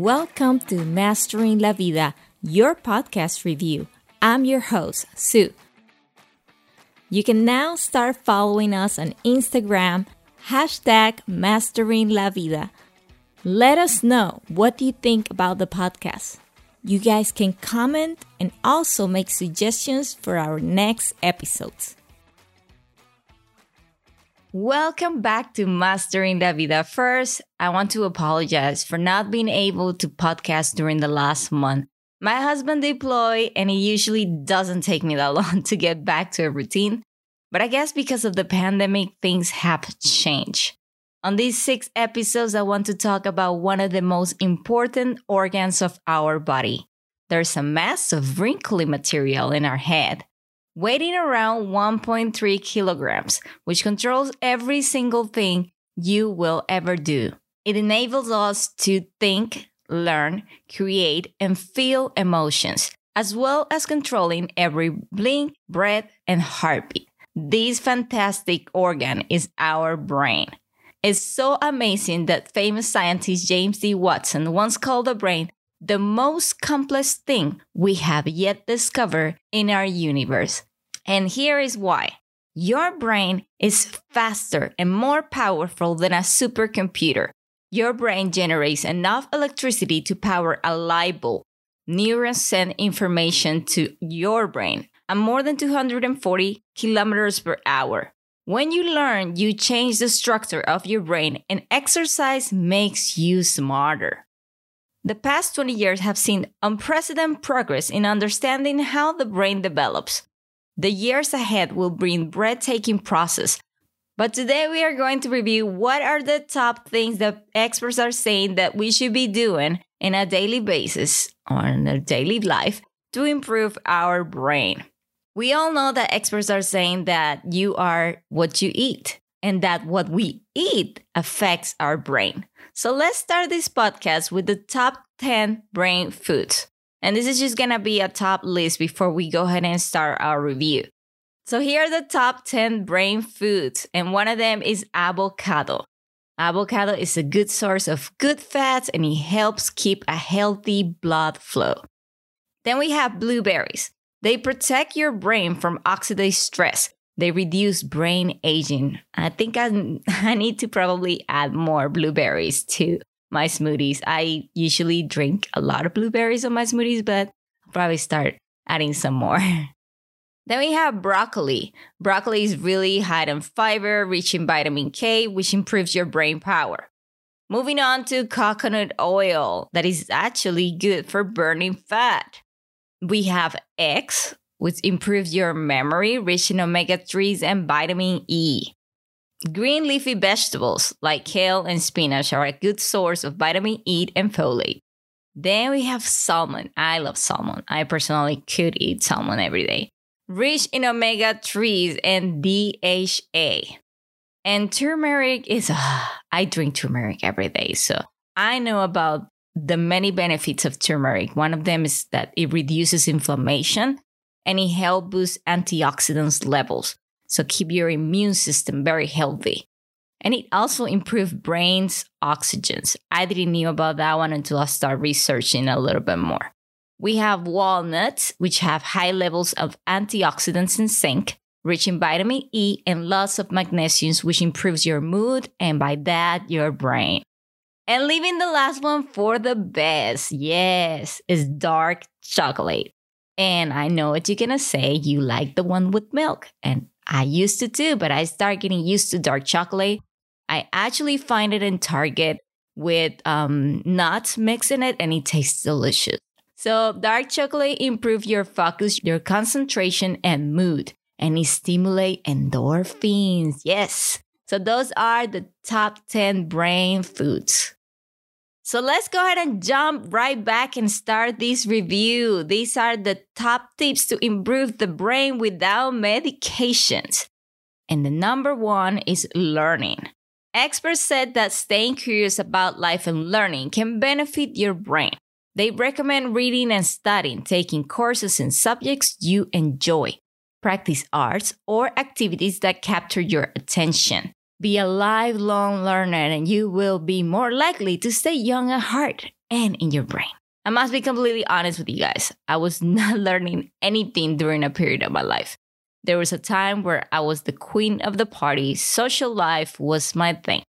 Welcome to Mastering La Vida, your podcast review. I'm your host, Sue. You can now start following us on Instagram, hashtag Mastering La Vida. Let us know what you think about the podcast. You guys can comment and also make suggestions for our next episodes. Welcome back to Mastering La Vida. First, I want to apologize for not being able to podcast during the last month. My husband deployed, and it usually doesn't take me that long to get back to a routine. But I guess because of the pandemic, things have changed. On these six episodes, I want to talk about one of the most important organs of our body. There's a mass of wrinkly material in our head weighing around 1.3 kilograms, which controls every single thing you will ever do. It enables us to think, learn, create, and feel emotions, as well as controlling every blink, breath, and heartbeat. This fantastic organ is our brain. It's so amazing that famous scientist James D. Watson once called the brain the most complex thing we have yet discovered in our universe. And here is why. Your brain is faster and more powerful than a supercomputer. Your brain generates enough electricity to power a light bulb. Neurons send information to your brain at more than 240 kilometers per hour. When you learn, you change the structure of your brain, and exercise makes you smarter. The past 20 years have seen unprecedented progress in understanding how the brain develops. The years ahead will bring breathtaking process. But today we are going to review what are the top things that experts are saying that we should be doing in a daily basis or in a daily life to improve our brain. We all know that experts are saying that you are what you eat and that what we eat affects our brain. So let's start this podcast with the top 10 brain foods. And this is just gonna be a top list before we go ahead and start our review. So here are the top 10 brain foods, and one of them is avocado. Avocado is a good source of good fats and it helps keep a healthy blood flow. Then we have blueberries. They protect your brain from oxidative stress. They reduce brain aging. I think I, I need to probably add more blueberries to my smoothies. I usually drink a lot of blueberries on my smoothies, but I'll probably start adding some more. then we have broccoli. Broccoli is really high in fiber, rich in vitamin K, which improves your brain power. Moving on to coconut oil, that is actually good for burning fat. We have eggs, which improves your memory, rich in omega 3s and vitamin E. Green leafy vegetables like kale and spinach are a good source of vitamin E and folate. Then we have salmon. I love salmon. I personally could eat salmon every day. Rich in omega 3s and DHA. And turmeric is, uh, I drink turmeric every day. So I know about the many benefits of turmeric. One of them is that it reduces inflammation and it helps boost antioxidants levels. So keep your immune system very healthy. And it also improves brain's oxygens. I didn't know about that one until I started researching a little bit more. We have walnuts, which have high levels of antioxidants and zinc, rich in vitamin E and lots of magnesium, which improves your mood and by that, your brain. And leaving the last one for the best, yes, is dark chocolate. And I know what you're gonna say, you like the one with milk. And I used to too, but I started getting used to dark chocolate. I actually find it in Target with um, nuts mixed in it, and it tastes delicious. So, dark chocolate improves your focus, your concentration, and mood, and it stimulates endorphins. Yes. So, those are the top 10 brain foods. So let's go ahead and jump right back and start this review. These are the top tips to improve the brain without medications. And the number one is learning. Experts said that staying curious about life and learning can benefit your brain. They recommend reading and studying, taking courses in subjects you enjoy, practice arts or activities that capture your attention. Be a lifelong learner and you will be more likely to stay young at heart and in your brain. I must be completely honest with you guys. I was not learning anything during a period of my life. There was a time where I was the queen of the party, social life was my thing.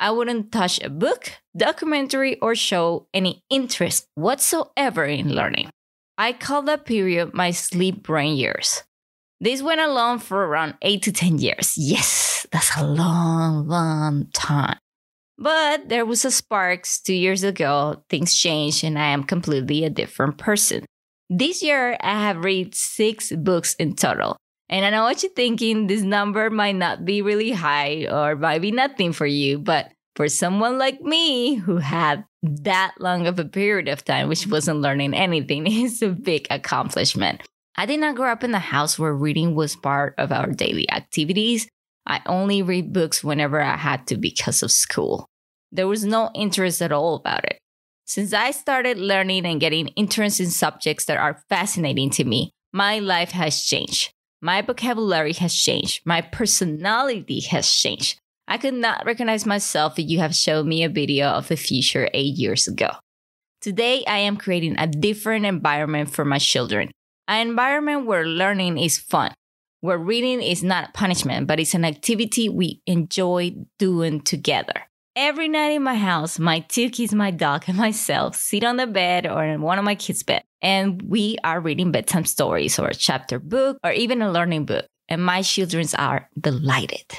I wouldn't touch a book, documentary, or show any interest whatsoever in learning. I call that period my sleep brain years. This went along for around 8 to 10 years. Yes, that's a long, long time. But there was a sparks two years ago, things changed, and I am completely a different person. This year, I have read six books in total. And I know what you're thinking, this number might not be really high or might be nothing for you, but for someone like me who had that long of a period of time, which wasn't learning anything, is a big accomplishment. I did not grow up in a house where reading was part of our daily activities. I only read books whenever I had to because of school. There was no interest at all about it. Since I started learning and getting interest in subjects that are fascinating to me, my life has changed. My vocabulary has changed. My personality has changed. I could not recognize myself if you have shown me a video of the future eight years ago. Today, I am creating a different environment for my children. An environment where learning is fun, where reading is not punishment, but it's an activity we enjoy doing together. Every night in my house, my two kids, my dog, and myself sit on the bed or in one of my kids' bed, and we are reading bedtime stories or a chapter book or even a learning book. And my children are delighted.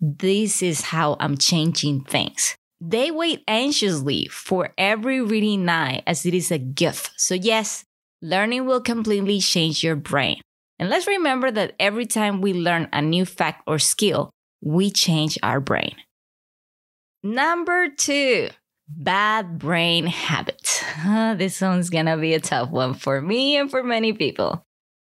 This is how I'm changing things. They wait anxiously for every reading night as it is a gift. So, yes, learning will completely change your brain. And let's remember that every time we learn a new fact or skill, we change our brain. Number two, bad brain habits. this one's gonna be a tough one for me and for many people.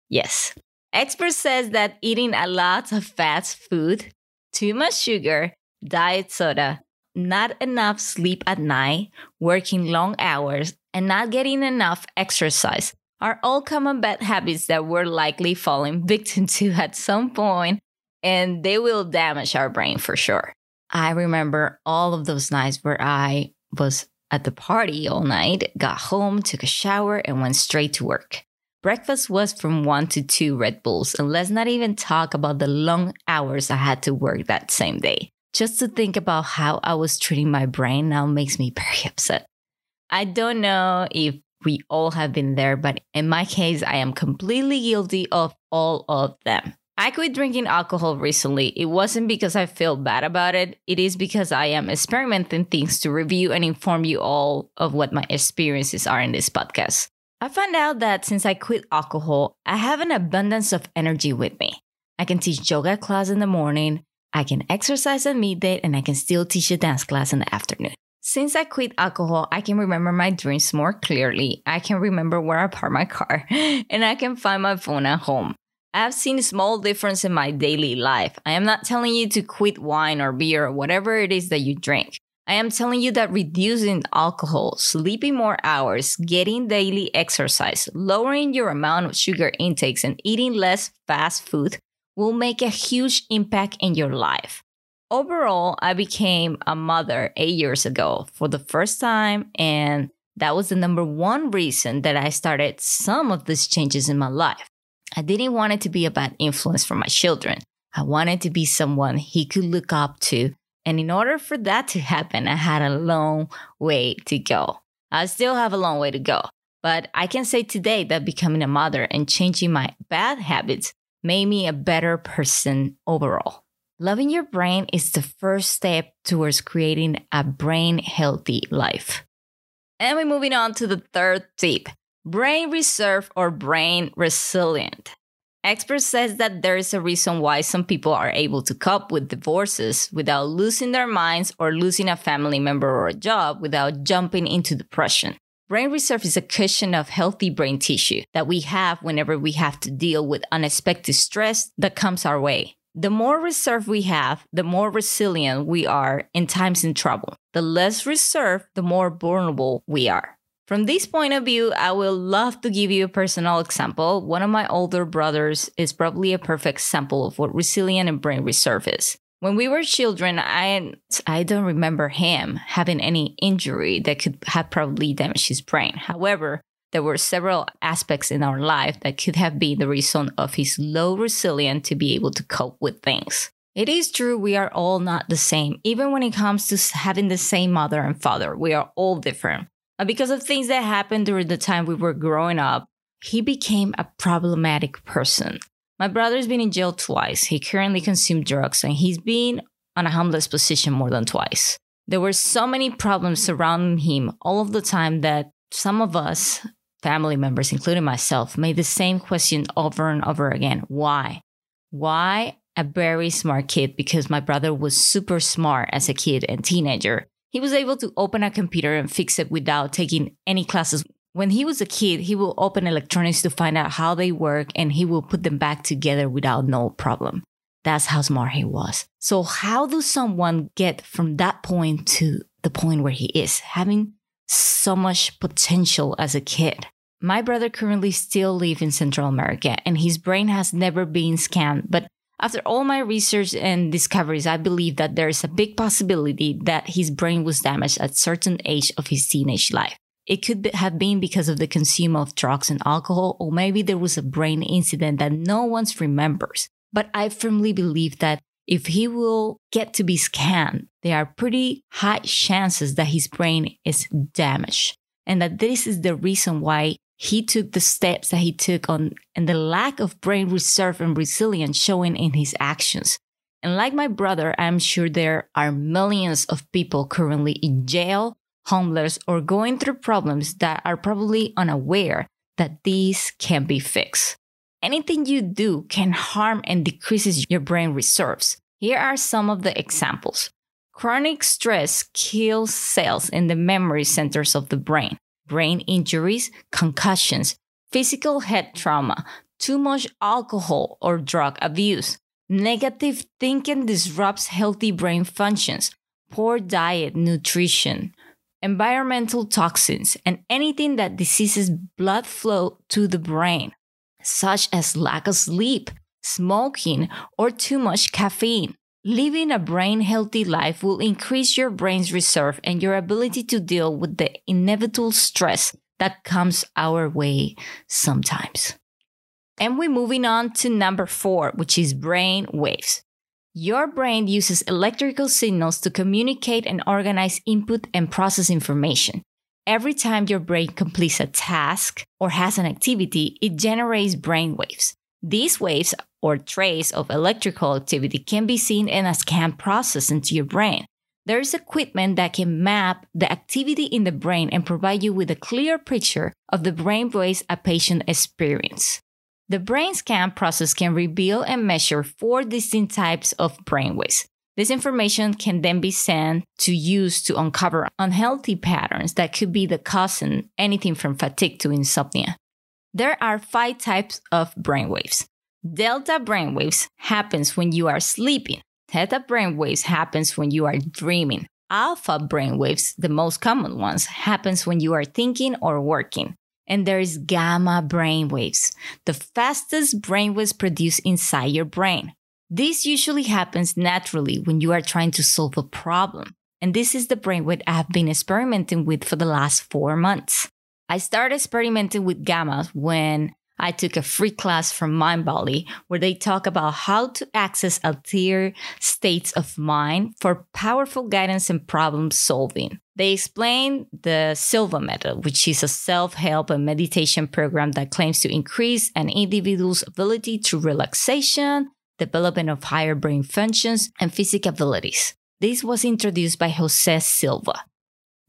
Yes, experts says that eating a lot of fast food, too much sugar, diet soda, not enough sleep at night, working long hours, and not getting enough exercise are all common bad habits that we're likely falling victim to at some point, and they will damage our brain for sure. I remember all of those nights where I was at the party all night, got home, took a shower, and went straight to work. Breakfast was from 1 to 2 Red Bulls, and let's not even talk about the long hours I had to work that same day. Just to think about how I was treating my brain now makes me very upset. I don't know if we all have been there, but in my case, I am completely guilty of all of them. I quit drinking alcohol recently. It wasn't because I feel bad about it. It is because I am experimenting things to review and inform you all of what my experiences are in this podcast. I found out that since I quit alcohol, I have an abundance of energy with me. I can teach yoga class in the morning, I can exercise at midday, and I can still teach a dance class in the afternoon. Since I quit alcohol, I can remember my dreams more clearly. I can remember where I park my car, and I can find my phone at home. I've seen a small difference in my daily life. I am not telling you to quit wine or beer or whatever it is that you drink. I am telling you that reducing alcohol, sleeping more hours, getting daily exercise, lowering your amount of sugar intakes, and eating less fast food will make a huge impact in your life. Overall, I became a mother eight years ago for the first time, and that was the number one reason that I started some of these changes in my life. I didn't want it to be a bad influence for my children. I wanted to be someone he could look up to. And in order for that to happen, I had a long way to go. I still have a long way to go. But I can say today that becoming a mother and changing my bad habits made me a better person overall. Loving your brain is the first step towards creating a brain healthy life. And we're moving on to the third tip Brain reserve or brain resilient. Experts says that there is a reason why some people are able to cope with divorces without losing their minds or losing a family member or a job without jumping into depression. Brain reserve is a cushion of healthy brain tissue that we have whenever we have to deal with unexpected stress that comes our way. The more reserve we have, the more resilient we are in times in trouble. The less reserve, the more vulnerable we are. From this point of view, I will love to give you a personal example. One of my older brothers is probably a perfect example of what resilient and brain reserve is. When we were children, I I don't remember him having any injury that could have probably damaged his brain. However, there were several aspects in our life that could have been the reason of his low resilience to be able to cope with things. It is true we are all not the same. Even when it comes to having the same mother and father, we are all different. But because of things that happened during the time we were growing up, he became a problematic person. My brother's been in jail twice. He currently consumed drugs and he's been on a homeless position more than twice. There were so many problems surrounding him all of the time that some of us, family members, including myself, made the same question over and over again. Why? Why a very smart kid? Because my brother was super smart as a kid and teenager. He was able to open a computer and fix it without taking any classes when he was a kid, he will open electronics to find out how they work and he will put them back together without no problem. That's how smart he was. So, how does someone get from that point to the point where he is, having so much potential as a kid? My brother currently still lives in Central America and his brain has never been scanned. But after all my research and discoveries, I believe that there is a big possibility that his brain was damaged at certain age of his teenage life. It could have been because of the consume of drugs and alcohol, or maybe there was a brain incident that no one remembers. But I firmly believe that if he will get to be scanned, there are pretty high chances that his brain is damaged. And that this is the reason why he took the steps that he took on and the lack of brain reserve and resilience showing in his actions. And like my brother, I'm sure there are millions of people currently in jail homeless, or going through problems that are probably unaware that these can be fixed. Anything you do can harm and decreases your brain reserves. Here are some of the examples. Chronic stress kills cells in the memory centers of the brain. Brain injuries, concussions, physical head trauma, too much alcohol or drug abuse. Negative thinking disrupts healthy brain functions. Poor diet, nutrition, environmental toxins, and anything that diseases blood flow to the brain, such as lack of sleep, smoking, or too much caffeine. Living a brain healthy life will increase your brain's reserve and your ability to deal with the inevitable stress that comes our way sometimes. And we're moving on to number four, which is brain waves. Your brain uses electrical signals to communicate and organize input and process information. Every time your brain completes a task or has an activity, it generates brain waves. These waves or trace of electrical activity can be seen in a scan process into your brain. There is equipment that can map the activity in the brain and provide you with a clear picture of the brain waves a patient experiences. The brain scan process can reveal and measure four distinct types of brainwaves. This information can then be sent to use to uncover unhealthy patterns that could be the causing anything from fatigue to insomnia. There are five types of brainwaves. Delta brainwaves happens when you are sleeping. Theta brainwaves happens when you are dreaming. Alpha brainwaves, the most common ones, happens when you are thinking or working and there is gamma brainwaves, the fastest brainwaves produced inside your brain. This usually happens naturally when you are trying to solve a problem. And this is the brainwave I have been experimenting with for the last four months. I started experimenting with gamma when I took a free class from MindBody where they talk about how to access altered states of mind for powerful guidance and problem solving. They explain the Silva method, which is a self help and meditation program that claims to increase an individual's ability to relaxation, development of higher brain functions, and physical abilities. This was introduced by Jose Silva.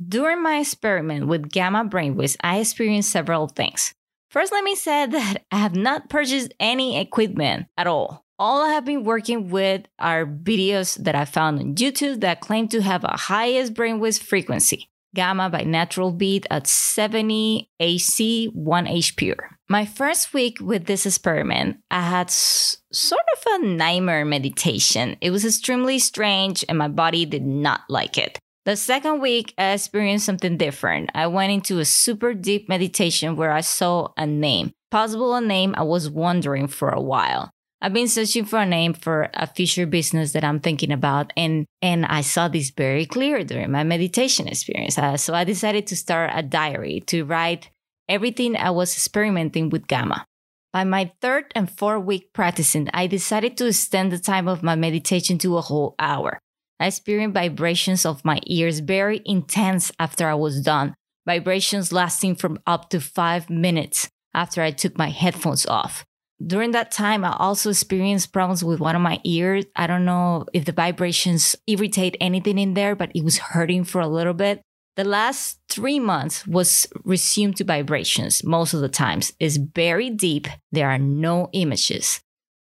During my experiment with gamma brainwaves, I experienced several things. First, let me say that I have not purchased any equipment at all. All I have been working with are videos that I found on YouTube that claim to have a highest brainwave frequency, gamma by natural beat at 70 AC 1H pure. My first week with this experiment, I had s- sort of a nightmare meditation. It was extremely strange and my body did not like it. The second week, I experienced something different. I went into a super deep meditation where I saw a name, possible a name I was wondering for a while. I've been searching for a name for a future business that I'm thinking about, and and I saw this very clear during my meditation experience. Uh, so I decided to start a diary to write everything I was experimenting with Gamma. By my third and fourth week practicing, I decided to extend the time of my meditation to a whole hour. I experienced vibrations of my ears very intense after I was done, vibrations lasting from up to five minutes after I took my headphones off. During that time, I also experienced problems with one of my ears. I don't know if the vibrations irritate anything in there, but it was hurting for a little bit. The last three months was resumed to vibrations most of the times. It's very deep. There are no images.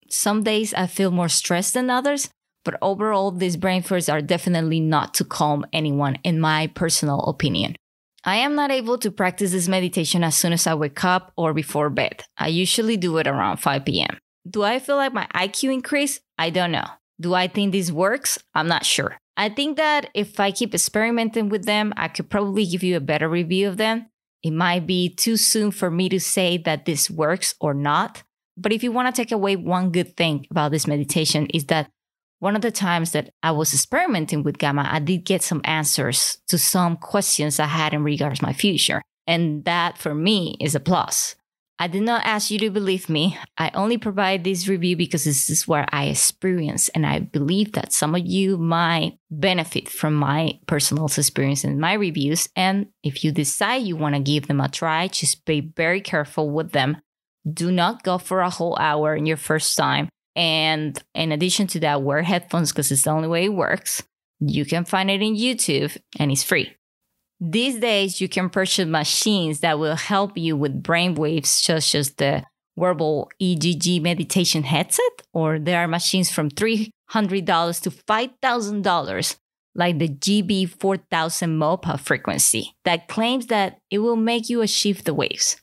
Some days I feel more stressed than others, but overall, these brain fairs are definitely not to calm anyone, in my personal opinion. I am not able to practice this meditation as soon as I wake up or before bed. I usually do it around 5 p.m. Do I feel like my IQ increased? I don't know. Do I think this works? I'm not sure. I think that if I keep experimenting with them, I could probably give you a better review of them. It might be too soon for me to say that this works or not. But if you want to take away one good thing about this meditation is that one of the times that I was experimenting with Gamma, I did get some answers to some questions I had in regards to my future. And that for me is a plus. I did not ask you to believe me. I only provide this review because this is what I experience. And I believe that some of you might benefit from my personal experience and my reviews. And if you decide you want to give them a try, just be very careful with them. Do not go for a whole hour in your first time. And in addition to that, wear headphones because it's the only way it works. You can find it in YouTube and it's free. These days, you can purchase machines that will help you with brainwaves, such as the wearable EEG meditation headset, or there are machines from $300 to $5,000, like the GB4000 MOPA frequency, that claims that it will make you achieve the waves.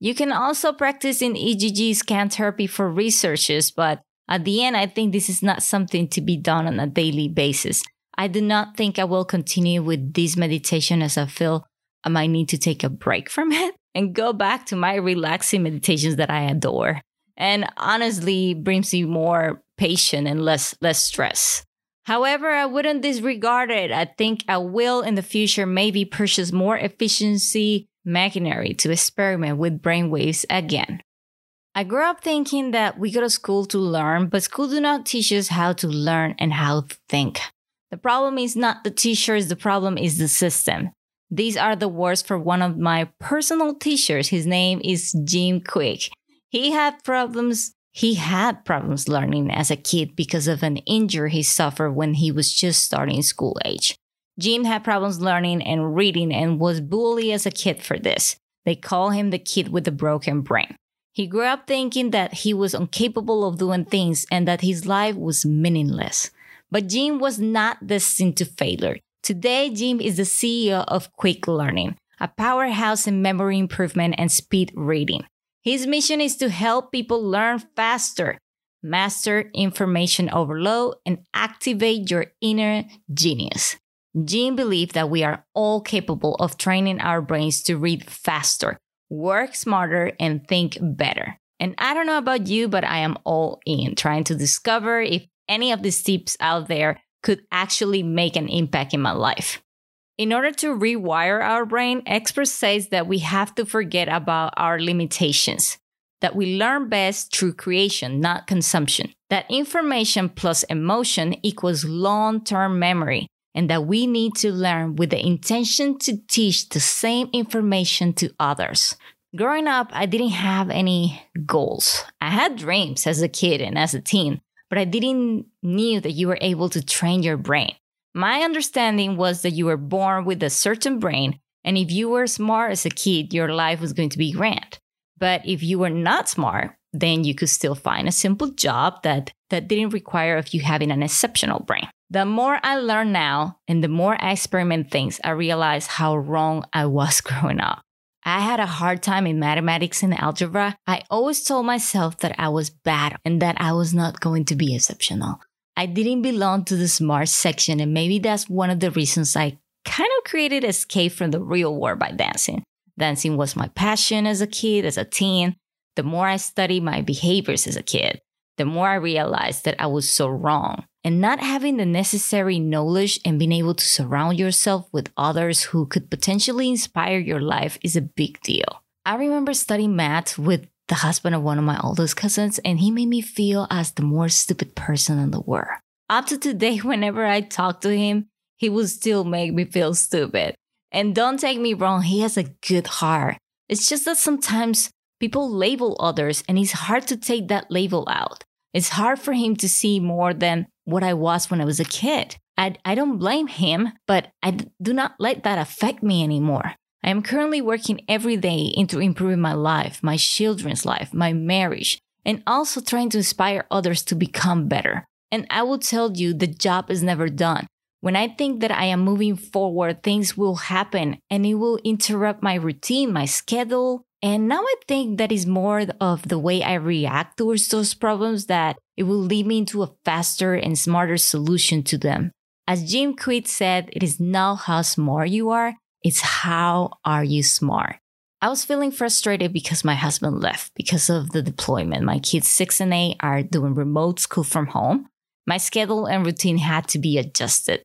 You can also practice in EEG scan therapy for researchers, but at the end, I think this is not something to be done on a daily basis. I do not think I will continue with this meditation as I feel I might need to take a break from it and go back to my relaxing meditations that I adore. And honestly brings me more patience and less less stress. However, I wouldn't disregard it. I think I will in the future maybe purchase more efficiency machinery to experiment with brainwaves again. I grew up thinking that we go to school to learn, but school do not teach us how to learn and how to think. The problem is not the teachers, the problem is the system. These are the words for one of my personal teachers. His name is Jim Kwik. He had problems. He had problems learning as a kid because of an injury he suffered when he was just starting school age. Jim had problems learning and reading and was bullied as a kid for this. They call him the kid with the broken brain. He grew up thinking that he was incapable of doing things and that his life was meaningless. But Jim was not destined to failure. Today, Jim is the CEO of Kwik Learning, a powerhouse in memory improvement and speed reading. His mission is to help people learn faster, master information overload, and activate your inner genius. Jim believed that we are all capable of training our brains to read faster, work smarter, and think better. And I don't know about you, but I am all in trying to discover if any of these tips out there could actually make an impact in my life. In order to rewire our brain, experts say that we have to forget about our limitations, that we learn best through creation, not consumption, that information plus emotion equals long term memory, and that we need to learn with the intention to teach the same information to others. Growing up, I didn't have any goals. I had dreams as a kid and as a teen, but I didn't knew that you were able to train your brain. My understanding was that you were born with a certain brain, and if you were smart as a kid, your life was going to be grand. But if you were not smart, then you could still find a simple job that, that didn't require of you having an exceptional brain. The more I learn now and the more I experiment things, I realize how wrong I was growing up. I had a hard time in mathematics and algebra. I always told myself that I was bad and that I was not going to be exceptional. I didn't belong to the smart section, and maybe that's one of the reasons I kind of created escape from the real world by dancing. Dancing was my passion as a kid, as a teen. The more I studied my behaviors as a kid, the more I realized that I was so wrong. And not having the necessary knowledge and being able to surround yourself with others who could potentially inspire your life is a big deal. I remember studying math with the husband of one of my oldest cousins, and he made me feel as the more stupid person in the world. Up to today, whenever I talk to him, he will still make me feel stupid. And don't take me wrong, he has a good heart. It's just that sometimes people label others, and it's hard to take that label out. It's hard for him to see more than what I was when I was a kid. I, I don't blame him, but I do not let that affect me anymore. I am currently working every day into improving my life, my children's life, my marriage, and also trying to inspire others to become better. And I will tell you, the job is never done. When I think that I am moving forward, things will happen and it will interrupt my routine, my schedule, and now I think that is more of the way I react towards those problems that it will lead me into a faster and smarter solution to them. As Jim Kwik said, it is not how smart you are, it's how are you smart. I was feeling frustrated because my husband left because of the deployment. My kids six and eight are doing remote school from home. My schedule and routine had to be adjusted.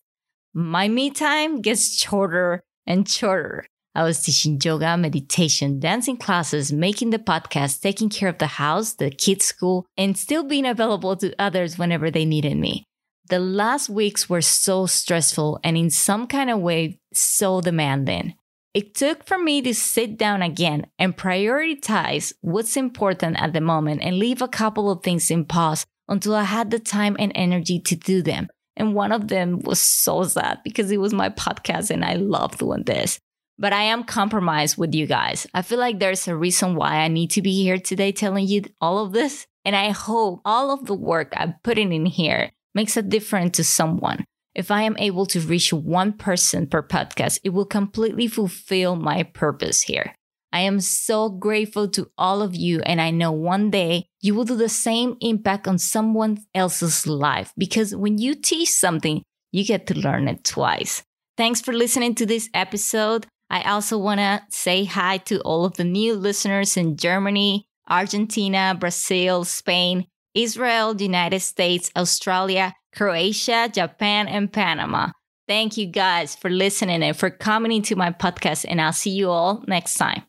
My me time gets shorter and shorter. I was teaching yoga, meditation, dancing classes, making the podcast, taking care of the house, the kids' school, and still being available to others whenever they needed me. The last weeks were so stressful and in some kind of way so demanding. It took for me to sit down again and prioritize what's important at the moment and leave a couple of things in pause until I had the time and energy to do them. And one of them was so sad because it was my podcast and I love doing this but I am compromised with you guys. I feel like there's a reason why I need to be here today telling you all of this. And I hope all of the work I'm putting in here makes a difference to someone. If I am able to reach one person per podcast, it will completely fulfill my purpose here. I am so grateful to all of you, and I know one day you will do the same impact on someone else's life because when you teach something, you get to learn it twice. Thanks for listening to this episode. I also want to say hi to all of the new listeners in Germany, Argentina, Brazil, Spain, Israel, United States, Australia, Croatia, Japan, and Panama. Thank you guys for listening and for coming into my podcast, and I'll see you all next time.